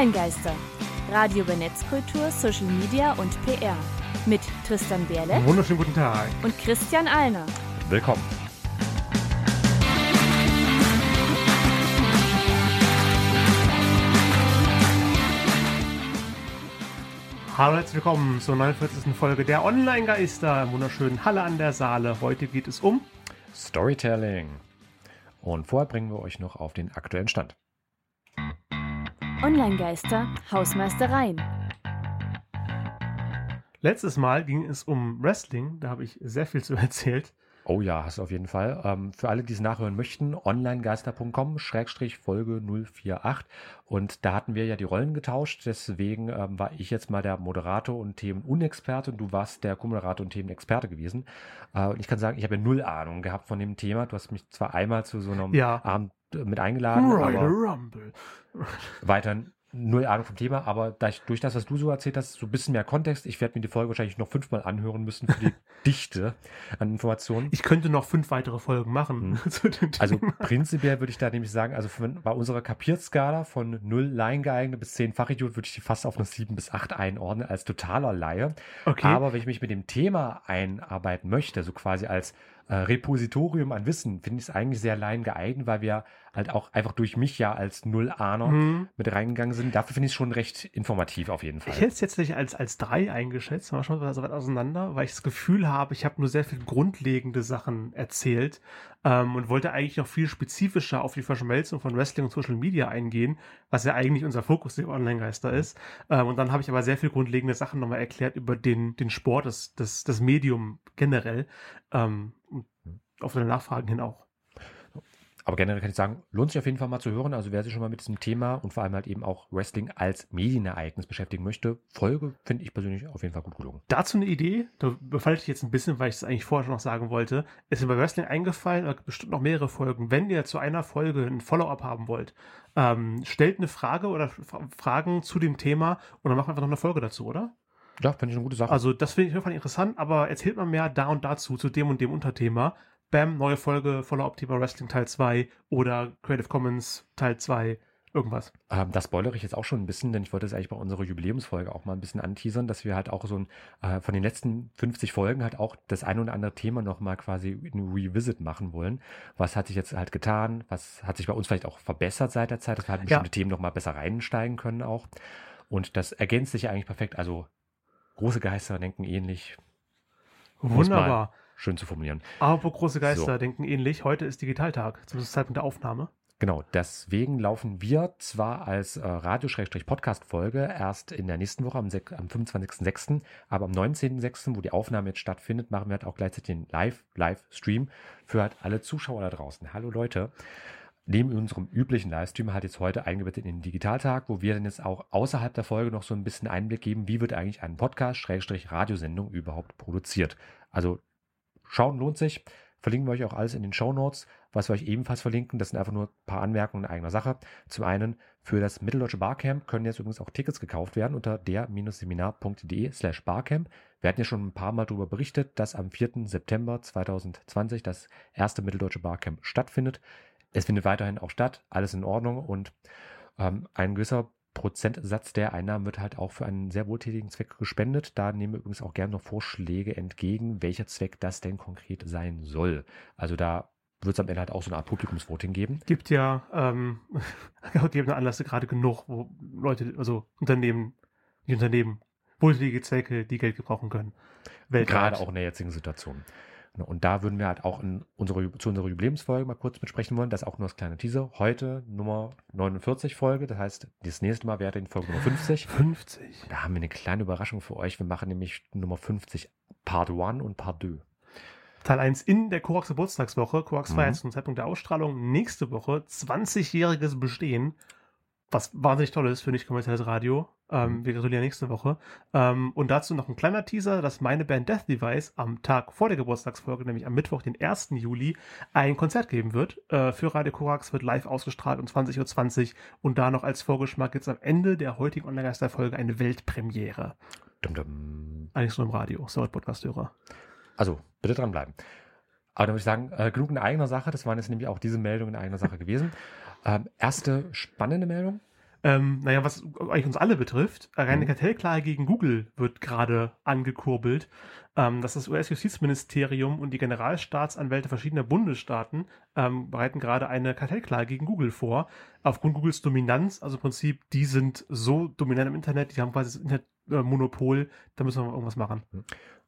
Online-Geister. Radio über Netzkultur, Social Media und PR. Mit Tristan Berle. Wunderschönen guten Tag. Und Christian Alner. Willkommen. Hallo, herzlich willkommen zur 49. Folge der Online-Geister. Im wunderschönen Halle an der Saale. Heute geht es um Storytelling. Und vorher bringen wir euch noch auf den aktuellen Stand. Online-Geister, Hausmeistereien. Letztes Mal ging es um Wrestling. Da habe ich sehr viel zu erzählt. Oh ja, hast du auf jeden Fall. Ähm, für alle, die es nachhören möchten, onlinegeister.com, Schrägstrich Folge 048. Und da hatten wir ja die Rollen getauscht. Deswegen ähm, war ich jetzt mal der Moderator und Themenunexperte und du warst der Co-Moderator und Themenexperte gewesen. Äh, und ich kann sagen, ich habe ja null Ahnung gehabt von dem Thema. Du hast mich zwar einmal zu so einem Ja. Abend mit eingeladen, Royal Rumble. weiterhin null Ahnung vom Thema, aber durch das, was du so erzählt hast, so ein bisschen mehr Kontext, ich werde mir die Folge wahrscheinlich noch fünfmal anhören müssen für die Dichte an Informationen. Ich könnte noch fünf weitere Folgen machen. zu dem Also prinzipiell würde ich da nämlich sagen, also von, bei unserer Kapiertskala von 0 Laien geeignet bis 10 Fachidiot würde ich die fast auf eine 7 bis 8 einordnen als totaler Laie. okay. Aber wenn ich mich mit dem Thema einarbeiten möchte, so quasi als äh, Repositorium an Wissen, finde ich es eigentlich sehr Laien geeignet, weil wir halt auch einfach durch mich ja als Null-Ahner Mhm. mit reingegangen sind. Dafür finde ich es schon recht informativ auf jeden Fall. Ich hätte es jetzt nicht als, als drei eingeschätzt, war schon so weit auseinander, weil ich das Gefühl habe, ich habe nur sehr viel grundlegende Sachen erzählt ähm, und wollte eigentlich noch viel spezifischer auf die Verschmelzung von Wrestling und Social Media eingehen, was ja eigentlich unser Fokus der Online-Geister ist. Ähm, und dann habe ich aber sehr viel grundlegende Sachen nochmal erklärt über den, den Sport, das, das, das Medium generell. Ähm, auf deine Nachfragen hin auch. Aber generell kann ich sagen, lohnt sich auf jeden Fall mal zu hören. Also wer sich schon mal mit diesem Thema und vor allem halt eben auch Wrestling als Medienereignis beschäftigen möchte, Folge finde ich persönlich auf jeden Fall gut gelungen. Dazu eine Idee, da befalle ich jetzt ein bisschen, weil ich es eigentlich vorher schon noch sagen wollte. Ist mir bei Wrestling eingefallen, da gibt bestimmt noch mehrere Folgen. Wenn ihr zu einer Folge ein Follow-up haben wollt, ähm, stellt eine Frage oder Fra- Fragen zu dem Thema und dann machen wir einfach noch eine Folge dazu, oder? Ja, finde ich eine gute Sache. Also, das finde ich auf jeden Fall interessant, aber erzählt mal mehr da und dazu, zu dem und dem Unterthema. Bam, neue Folge, Follow-up-Thema Wrestling Teil 2 oder Creative Commons Teil 2, irgendwas. Ähm, das spoilere ich jetzt auch schon ein bisschen, denn ich wollte es eigentlich bei unserer Jubiläumsfolge auch mal ein bisschen anteasern, dass wir halt auch so ein, äh, von den letzten 50 Folgen halt auch das ein oder andere Thema nochmal quasi in Revisit machen wollen. Was hat sich jetzt halt getan? Was hat sich bei uns vielleicht auch verbessert seit der Zeit, dass wir halt in Ja. bestimmte Themen nochmal besser reinsteigen können auch. Und das ergänzt sich ja eigentlich perfekt. Also große Geister denken ähnlich. Wunderbar. Schön zu formulieren. Aber große Geister So. denken ähnlich. Heute ist Digitaltag, zum Zeitpunkt der Aufnahme. Genau, deswegen laufen wir zwar als äh, Radio-Podcast-Folge erst in der nächsten Woche am, am 25.06., aber am 19.06., wo die Aufnahme jetzt stattfindet, machen wir halt auch gleichzeitig den Live-Live-Stream für halt alle Zuschauer da draußen. Hallo Leute. Neben unserem üblichen Livestream halt jetzt heute eingebettet in den Digitaltag, wo wir dann jetzt auch außerhalb der Folge noch so ein bisschen Einblick geben, wie wird eigentlich ein Podcast, Schrägstrich Radiosendung überhaupt produziert. Also schauen lohnt sich. Verlinken wir euch auch alles in den Show Notes. Was wir euch ebenfalls verlinken, das sind einfach nur ein paar Anmerkungen in eigener Sache. Zum einen, für das Mitteldeutsche Barcamp können jetzt übrigens auch Tickets gekauft werden unter der-seminar.de slash Barcamp. Wir hatten ja schon ein paar Mal darüber berichtet, dass am 4. September 2020 das erste Mitteldeutsche Barcamp stattfindet. Es findet weiterhin auch statt, alles in Ordnung und ähm, ein gewisser Prozentsatz der Einnahmen wird halt auch für einen sehr wohltätigen Zweck gespendet. Da nehmen wir übrigens auch gerne noch Vorschläge entgegen, welcher Zweck das denn konkret sein soll. Also da wird es am Ende halt auch so eine Art Publikumsvoting geben. gibt ja ähm, gegebene Anlässe gerade genug, wo Leute, also Unternehmen, die Unternehmen, wohltätige Zwecke, die Geld gebrauchen können. Weltweit. Gerade auch in der jetzigen Situation. Ne, Und da würden wir halt auch in unsere, zu unserer Jubiläumsfolge mal kurz mitsprechen wollen. Das ist auch nur das kleine Teaser. Heute Nummer 49 Folge. Das heißt, das nächste Mal wäre in Folge Nummer 50. 50. Da haben wir eine kleine Überraschung für euch. Wir machen nämlich Nummer 50 Part 1 und Part 2. Teil 1 in der Korax Geburtstagswoche. Korax Mhm. feiert zum Zeitpunkt der Ausstrahlung nächste Woche 20-jähriges Bestehen. Was wahnsinnig toll ist für nicht kommerzielles Radio. Ähm, Mhm. Wir gratulieren nächste Woche. Ähm, und dazu noch ein kleiner Teaser, dass meine Band Death Device am Tag vor der Geburtstagsfolge, nämlich am Mittwoch, den 1. Juli, ein Konzert geben wird. Äh, für Radio Korax wird live ausgestrahlt um 20.20 Uhr. Und da noch als Vorgeschmack jetzt am Ende der heutigen Online-Geister-Folge eine Weltpremiere. Dum, dum. Eigentlich nur im Radio, so als Podcast-Hörer. Also, bitte dranbleiben. Aber da muss ich sagen, äh, genug in eigener Sache. Das waren jetzt nämlich auch diese Meldungen in eigener Sache gewesen. Ähm, erste spannende Meldung. Ähm, naja, was eigentlich uns alle betrifft, eine Mhm. Kartellklage gegen Google wird gerade angekurbelt. Ähm, das ist das US-Justizministerium und die Generalstaatsanwälte verschiedener Bundesstaaten ähm, bereiten gerade eine Kartellklage gegen Google vor. Aufgrund Googles Dominanz, also im Prinzip, die sind so dominant im Internet, die haben quasi das Internetmonopol, da müssen wir irgendwas machen.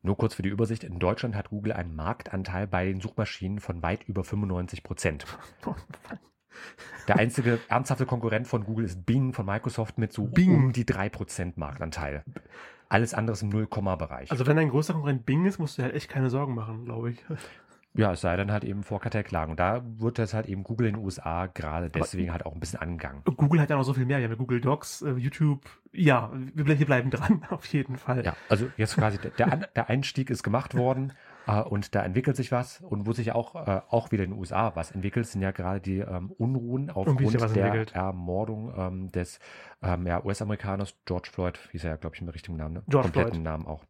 Nur kurz für die Übersicht. In Deutschland hat Google einen Marktanteil bei den Suchmaschinen von weit über 95 Prozent. Der einzige ernsthafte Konkurrent von Google ist Bing von Microsoft mit so Bing. um die 3% Marktanteil. Alles andere ist im Null-Komma-Bereich. Also wenn ein größerer Konkurrent Bing ist, musst du halt echt keine Sorgen machen, glaube ich. ja, es sei denn halt eben vor Kartellklagen. Und da wird das halt eben Google in den USA gerade deswegen halt auch ein bisschen angegangen. Google hat ja noch so viel mehr. Wir haben ja Google Docs, äh, YouTube. Ja, wir, ble- wir bleiben dran, auf jeden Fall. Ja, also jetzt quasi der- der, Einstieg ist gemacht worden und da entwickelt sich was und wo sich auch, äh, auch wieder in den USA was entwickelt, sind ja gerade die ähm, Unruhen aufgrund der entwickelt. Ermordung ähm, des ähm, ja, US-Amerikaners George Floyd, hieß er ja, glaube ich, mit richtigen Namen, ne? George kompletten Floyd. Namen auch.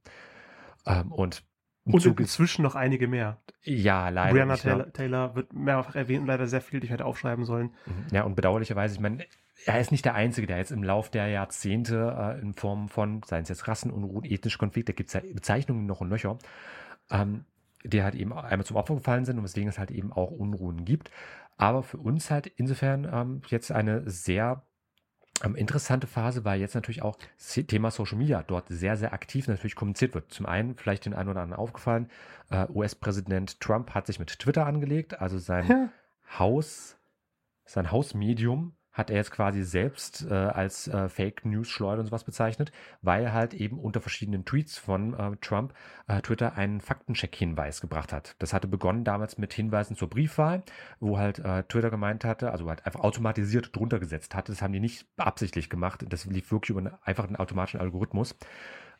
Ähm, und im Und Zuge- inzwischen noch einige mehr. ja, leider. Brianna? Taylor, Taylor wird mehrfach erwähnt und leider sehr viel, die ich hätte aufschreiben sollen. Mhm. Ja, und bedauerlicherweise, ich meine, er ist nicht der Einzige, der jetzt im Lauf der Jahrzehnte äh, in Form von, seien es jetzt Rassenunruhen, ethnische Konflikte, da gibt es ja Bezeichnungen noch und nöcher, ähm, die halt eben einmal zum Opfer gefallen sind und weswegen es halt eben auch Unruhen gibt. Aber für uns halt insofern ähm, jetzt eine sehr ähm, interessante Phase, weil jetzt natürlich auch das Thema Social Media dort sehr, sehr aktiv natürlich kommuniziert wird. Zum einen, vielleicht den einen oder anderen aufgefallen, äh, US-Präsident Trump hat sich mit Twitter angelegt, also sein Ja. Haus, sein Hausmedium hat er jetzt quasi selbst äh, als äh, Fake News Schleuder und sowas bezeichnet, weil er halt eben unter verschiedenen Tweets von äh, Trump äh, Twitter einen Faktencheck-Hinweis gebracht hat. Das hatte begonnen damals mit Hinweisen zur Briefwahl, wo halt äh, Twitter gemeint hatte, also halt einfach automatisiert drunter gesetzt hatte. Das haben die nicht absichtlich gemacht. Das lief wirklich über einen, einfach einen automatischen Algorithmus.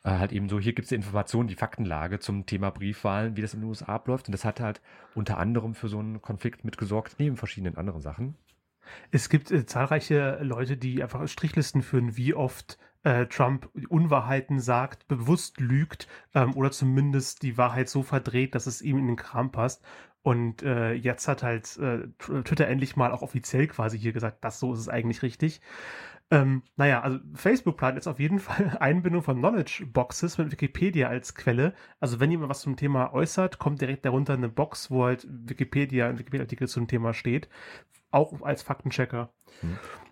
Äh, halt eben so, hier gibt es die Informationen, die Faktenlage zum Thema Briefwahlen, wie das in den USA abläuft. Und das hat halt unter anderem für so einen Konflikt mitgesorgt, neben verschiedenen anderen Sachen. Es gibt äh, zahlreiche Leute, die einfach Strichlisten führen, wie oft äh, Trump Unwahrheiten sagt, bewusst lügt ähm, oder zumindest die Wahrheit so verdreht, dass es ihm in den Kram passt. Und äh, jetzt hat halt äh, Tw- Twitter endlich mal auch offiziell quasi hier gesagt, das so ist es eigentlich richtig. Ähm, naja, also Facebook plant jetzt auf jeden Fall Einbindung von Knowledge Boxes mit Wikipedia als Quelle. Also wenn jemand was zum Thema äußert, kommt direkt darunter eine Box, wo halt Wikipedia, ein Wikipedia-Artikel zum Thema steht. Auch als Faktenchecker.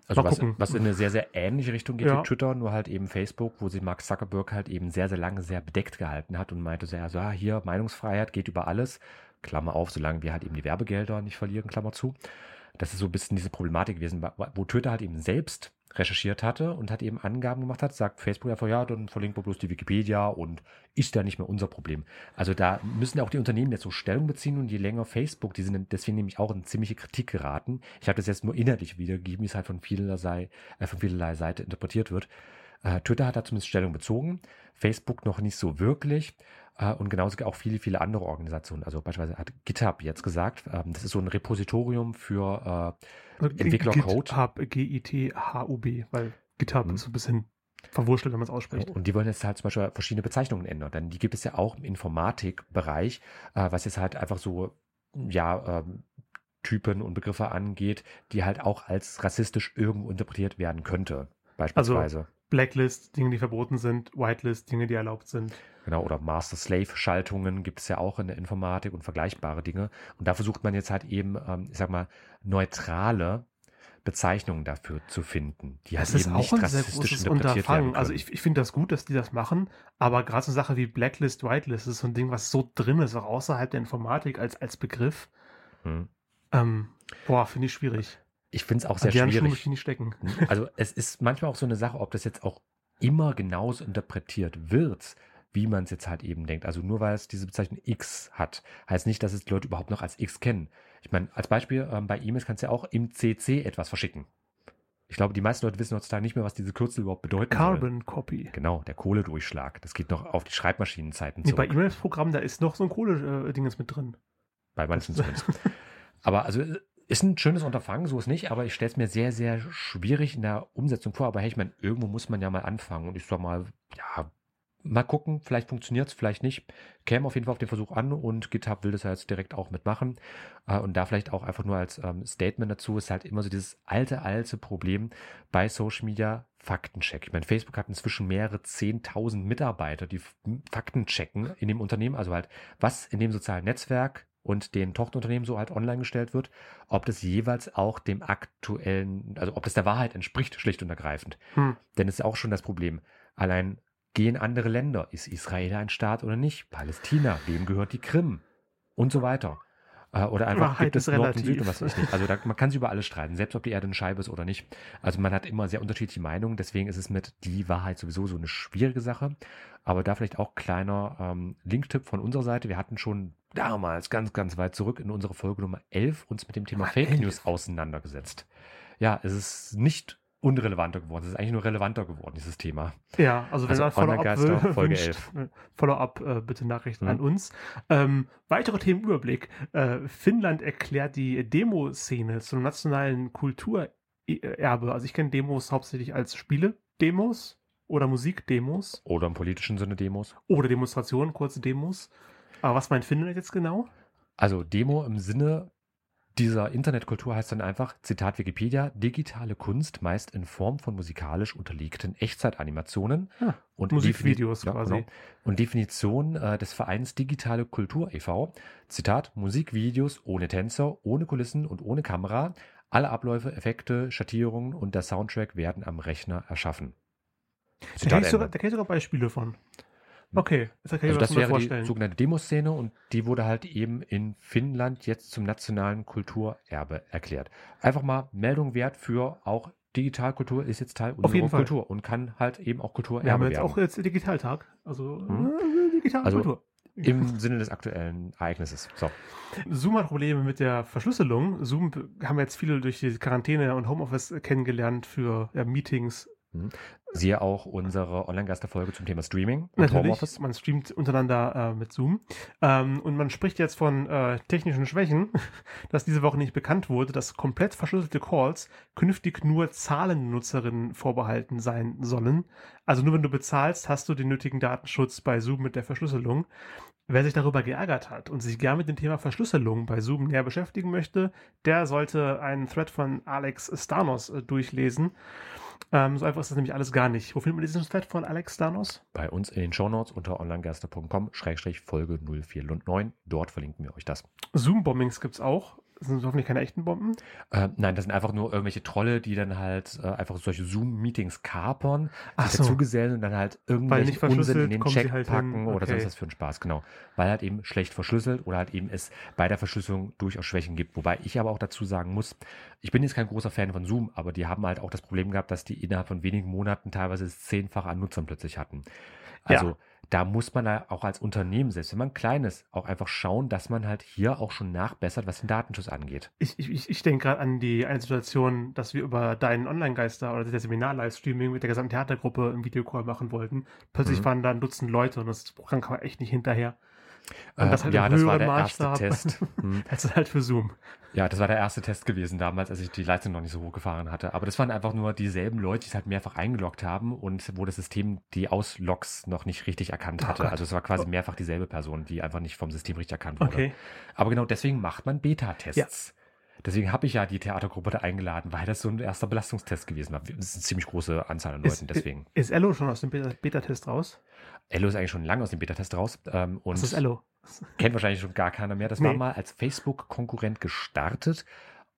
Also Mal was, was in eine sehr, sehr ähnliche Richtung geht Ja. wie Twitter, nur halt eben Facebook, wo sich Mark Zuckerberg halt eben sehr, sehr lange sehr bedeckt gehalten hat und meinte so, ja, so, ah, hier, Meinungsfreiheit geht über alles, Klammer auf, solange wir halt eben die Werbegelder nicht verlieren, Klammer zu. Das ist so ein bisschen diese Problematik gewesen, wo Twitter halt eben selbst recherchiert hatte und hat eben Angaben gemacht hat, sagt Facebook einfach, ja, dann verlinken wir bloß die Wikipedia und ist ja nicht mehr unser Problem. Also da müssen auch die Unternehmen jetzt so Stellung beziehen und je länger Facebook, die sind deswegen nämlich auch in ziemliche Kritik geraten. Ich habe das jetzt nur inhaltlich wiedergegeben, wie es halt von vielerlei, äh, von vielerlei Seite interpretiert wird. Äh, Twitter hat da zumindest Stellung bezogen, Facebook noch nicht so wirklich. Äh, und genauso auch viele, viele andere Organisationen. Also beispielsweise hat GitHub jetzt gesagt, ähm, das ist so ein Repositorium für äh, Also Entwicklercode. GitHub, G-I-T-H-U-B, weil GitHub Mhm. ist so ein bisschen verwurschtelt, wenn man es ausspricht. Und die wollen jetzt halt zum Beispiel verschiedene Bezeichnungen ändern. Denn die gibt es ja auch im Informatikbereich, äh, was jetzt halt einfach so, ja, ähm, Typen und Begriffe angeht, die halt auch als rassistisch irgendwo interpretiert werden könnte. Beispielsweise. Blacklist, Dinge, die verboten sind, Whitelist, Dinge, die erlaubt sind. Genau, oder Master-Slave-Schaltungen gibt es ja auch in der Informatik und vergleichbare Dinge. Und da versucht man jetzt halt eben, ähm, ich sag mal, neutrale Bezeichnungen dafür zu finden, die halt Das ist eben auch nicht ein sehr rassistisch großes interpretiert werden Unterfangen. Also ich, ich finde das gut, dass die das machen, aber gerade so eine Sache wie Blacklist, Whitelist ist so ein Ding, was so drin ist, auch außerhalb der Informatik als, als Begriff. Hm. Ähm, boah, finde ich schwierig. Ich finde es auch sehr Schuhe schwierig. möchte ich nicht stecken. Also es ist manchmal auch so eine Sache, ob das jetzt auch immer genauso interpretiert wird, wie man es jetzt halt eben denkt. Also nur weil es diese Bezeichnung X hat, heißt nicht, dass es die Leute überhaupt noch als X kennen. Ich meine, als Beispiel, ähm, bei E-Mails kannst du ja auch im CC etwas verschicken. Ich glaube, die meisten Leute wissen heutzutage nicht mehr, was diese Kürzel überhaupt bedeuten soll. Carbon Copy. Genau, der Kohledurchschlag. Das geht noch auf die Schreibmaschinenzeiten Nee, bei zurück. E-Mails-Programmen, da ist noch so ein Kohle-Dingens mit drin. Bei manchen zumindest. Aber also ist ein schönes Unterfangen, so ist nicht, aber ich stelle es mir sehr, sehr schwierig in der Umsetzung vor. Aber hey, ich meine, irgendwo muss man ja mal anfangen. Und ich sag mal, ja, mal gucken, vielleicht funktioniert es, vielleicht nicht. Käme auf jeden Fall auf den Versuch an und GitHub will das ja jetzt direkt auch mitmachen. Äh, und da vielleicht auch einfach nur als ähm, Statement dazu ist halt immer so dieses alte, alte Problem bei Social Media Faktencheck. Ich meine, Facebook hat inzwischen mehrere 10.000 Mitarbeiter, die Fakten checken in dem Unternehmen. Also halt, was in dem sozialen Netzwerk und den Tochterunternehmen so halt online gestellt wird, ob das jeweils auch dem aktuellen, also ob das der Wahrheit entspricht, schlicht und ergreifend. Hm. Denn es ist auch schon das Problem. Allein gehen andere Länder. Ist Israel ein Staat oder nicht? Palästina, wem gehört die Krim? Und so weiter. Äh, oder einfach Wahrheit gibt es Nord und Süd und was weiß ich nicht. Also da, man kann sich über alles streiten, selbst ob die Erde eine Scheibe ist oder nicht. Also man hat immer sehr unterschiedliche Meinungen, deswegen ist es mit die Wahrheit sowieso so eine schwierige Sache. Aber da vielleicht auch kleiner ähm, Link-Tipp von unserer Seite. Wir hatten schon damals ganz, ganz weit zurück in unserer Folge Nummer 11 uns mit dem Thema Fake 11. News auseinandergesetzt. Ja, es ist nicht unrelevanter geworden. Es ist eigentlich nur relevanter geworden, dieses Thema. Ja, also wenn also man Follow-up Folge wünscht, 11. Äh, Follow-up, äh, bitte Nachrichten mhm. an uns. Ähm, weitere Themenüberblick. Äh, Finnland erklärt die Demoszene zum nationalen Kulturerbe. Also ich kenne Demos hauptsächlich als Spiele-Demos oder Musikdemos. Oder im politischen Sinne Demos. Oder Demonstrationen, kurze Demos. Aber was meint Finnland jetzt genau? Also Demo im Sinne dieser Internetkultur heißt dann einfach, Zitat Wikipedia, digitale Kunst meist in Form von musikalisch unterlegten Echtzeitanimationen ah, und Musikvideos ja, quasi. Genau. Und Definition äh, des Vereins Digitale Kultur e.V. Zitat, Musikvideos ohne Tänzer, ohne Kulissen und ohne Kamera. Alle Abläufe, Effekte, Schattierungen und der Soundtrack werden am Rechner erschaffen. da kenne ich, sogar, da kenn ich sogar Beispiele von. Okay, das, also das wäre vorstellen. die sogenannte Demoszene und die wurde halt eben in Finnland jetzt zum nationalen Kulturerbe erklärt. Einfach mal Meldung wert für auch Digitalkultur ist jetzt Teil unserer Kultur und kann halt eben auch Kulturerbe werden. Wir haben jetzt werden. auch jetzt Digitaltag, also hm? äh, digitale also. Im Sinne des aktuellen Ereignisses. So. Zoom hat Probleme mit der Verschlüsselung. Zoom haben jetzt viele durch die Quarantäne und Homeoffice kennengelernt für ja, Meetings Mhm. Siehe auch unsere Online-Geisterfolge zum Thema Streaming und Natürlich, Homeoffice. Man streamt untereinander äh, mit Zoom. Ähm, und man spricht jetzt von äh, technischen Schwächen, dass diese Woche nicht bekannt wurde, dass komplett verschlüsselte Calls künftig nur zahlenden Nutzerinnen vorbehalten sein sollen. Also nur wenn du bezahlst, hast du den nötigen Datenschutz bei Zoom mit der Verschlüsselung. Wer sich darüber geärgert hat und sich gern mit dem Thema Verschlüsselung bei Zoom näher beschäftigen möchte, der sollte einen Thread von Alex Stanos äh, durchlesen. Ähm, so einfach ist das nämlich alles gar nicht. Wo findet man diesen Thread von Alex Stanos? Bei uns in den Shownotes unter onlinegerster.com-folge 0409. Dort verlinken wir euch das. Zoom-Bombings gibt es auch. Das sind hoffentlich keine echten Bomben. Äh, nein, das sind einfach nur irgendwelche Trolle, die dann halt äh, einfach solche Zoom-Meetings kapern, Ach so. dazugesellen und dann halt irgendwelche Unsinn in den Check halt packen okay. oder sonst was für einen Spaß, genau. Weil halt eben schlecht verschlüsselt oder halt eben es bei der Verschlüsselung durchaus Schwächen gibt. Wobei ich aber auch dazu sagen muss, ich bin jetzt kein großer Fan von Zoom, aber die haben halt auch das Problem gehabt, dass die innerhalb von wenigen Monaten teilweise das zehnfache an Nutzern plötzlich hatten. Also ja da muss man auch als Unternehmen, selbst wenn man klein ist, auch einfach schauen, dass man halt hier auch schon nachbessert, was den Datenschutz angeht. Ich, ich, ich denke gerade an die eine Situation, dass wir über deinen Online-Geister oder der Seminar-Livestreaming mit der gesamten Theatergruppe im Videocall machen wollten. Plötzlich mhm. waren da ein Dutzend Leute und das Programm kam echt nicht hinterher. Und das halt ja, das war der Maßstab erste Test. Hm. ist halt für Zoom. Ja, das war der erste Test gewesen damals, als ich die Leistung noch nicht so hoch gefahren hatte. Aber das waren einfach nur dieselben Leute, die es halt mehrfach eingeloggt haben und wo das System die Auslogs noch nicht richtig erkannt oh hatte. Oh also es war quasi mehrfach dieselbe Person, die einfach nicht vom System richtig erkannt wurde. Okay. Aber genau deswegen macht man Beta-Tests. Ja. Deswegen habe ich ja die Theatergruppe da eingeladen, weil das so ein erster Belastungstest gewesen war. Das ist eine ziemlich große Anzahl an Leuten, ist, deswegen. Ist Ello schon aus dem Beta-Test raus? Ello ist eigentlich schon lange aus dem Beta-Test raus. Ähm, und Was ist Ello? Kennt wahrscheinlich schon gar keiner mehr. Das nee. war mal als Facebook-Konkurrent gestartet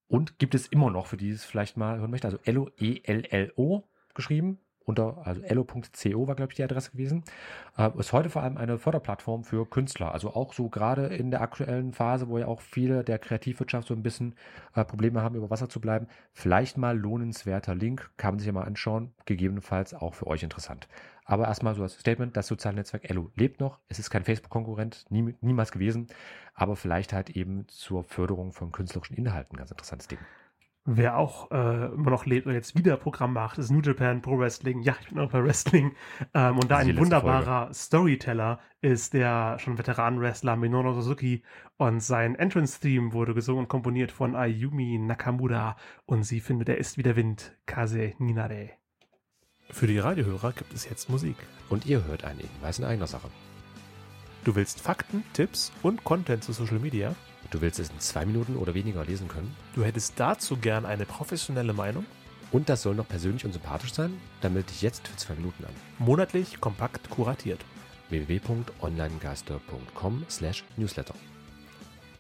und gibt es immer noch, für die es vielleicht mal hören möchte. Also Ello, E-L-L-O geschrieben unter, also ello.co war, glaube ich, die Adresse gewesen. Äh, ist heute vor allem eine Förderplattform für Künstler. Also auch so gerade in der aktuellen Phase, wo ja auch viele der Kreativwirtschaft so ein bisschen äh, Probleme haben, über Wasser zu bleiben. Vielleicht mal lohnenswerter Link, kann man sich ja mal anschauen. Gegebenenfalls auch für euch interessant. Aber erstmal so als Statement, das soziale Netzwerk Ello lebt noch. Es ist kein Facebook-Konkurrent, nie, niemals gewesen. Aber vielleicht halt eben zur Förderung von künstlerischen Inhalten ganz interessantes Ding. Wer auch äh, immer noch lebt und jetzt wieder Programm macht, ist New Japan Pro Wrestling. Ja, ich bin auch bei Wrestling. Ähm, und da ein wunderbarer Folge. Storyteller ist der schon Veteran-Wrestler Minoru Suzuki. Und sein Entrance-Theme wurde gesungen und komponiert von Ayumi Nakamura. Und sie findet, er ist wie der Wind, Kase Ninare. Für die Radiohörer gibt es jetzt Musik. Und ihr hört einen Hinweis in eigener Sache. Du willst Fakten, Tipps und Content zu Social Media? Du willst es in zwei Minuten oder weniger lesen können? Du hättest dazu gern eine professionelle Meinung? Und das soll noch persönlich und sympathisch sein? Dann melde dich jetzt für zwei Minuten an. Monatlich kompakt kuratiert. www.onlinegeister.com/newsletter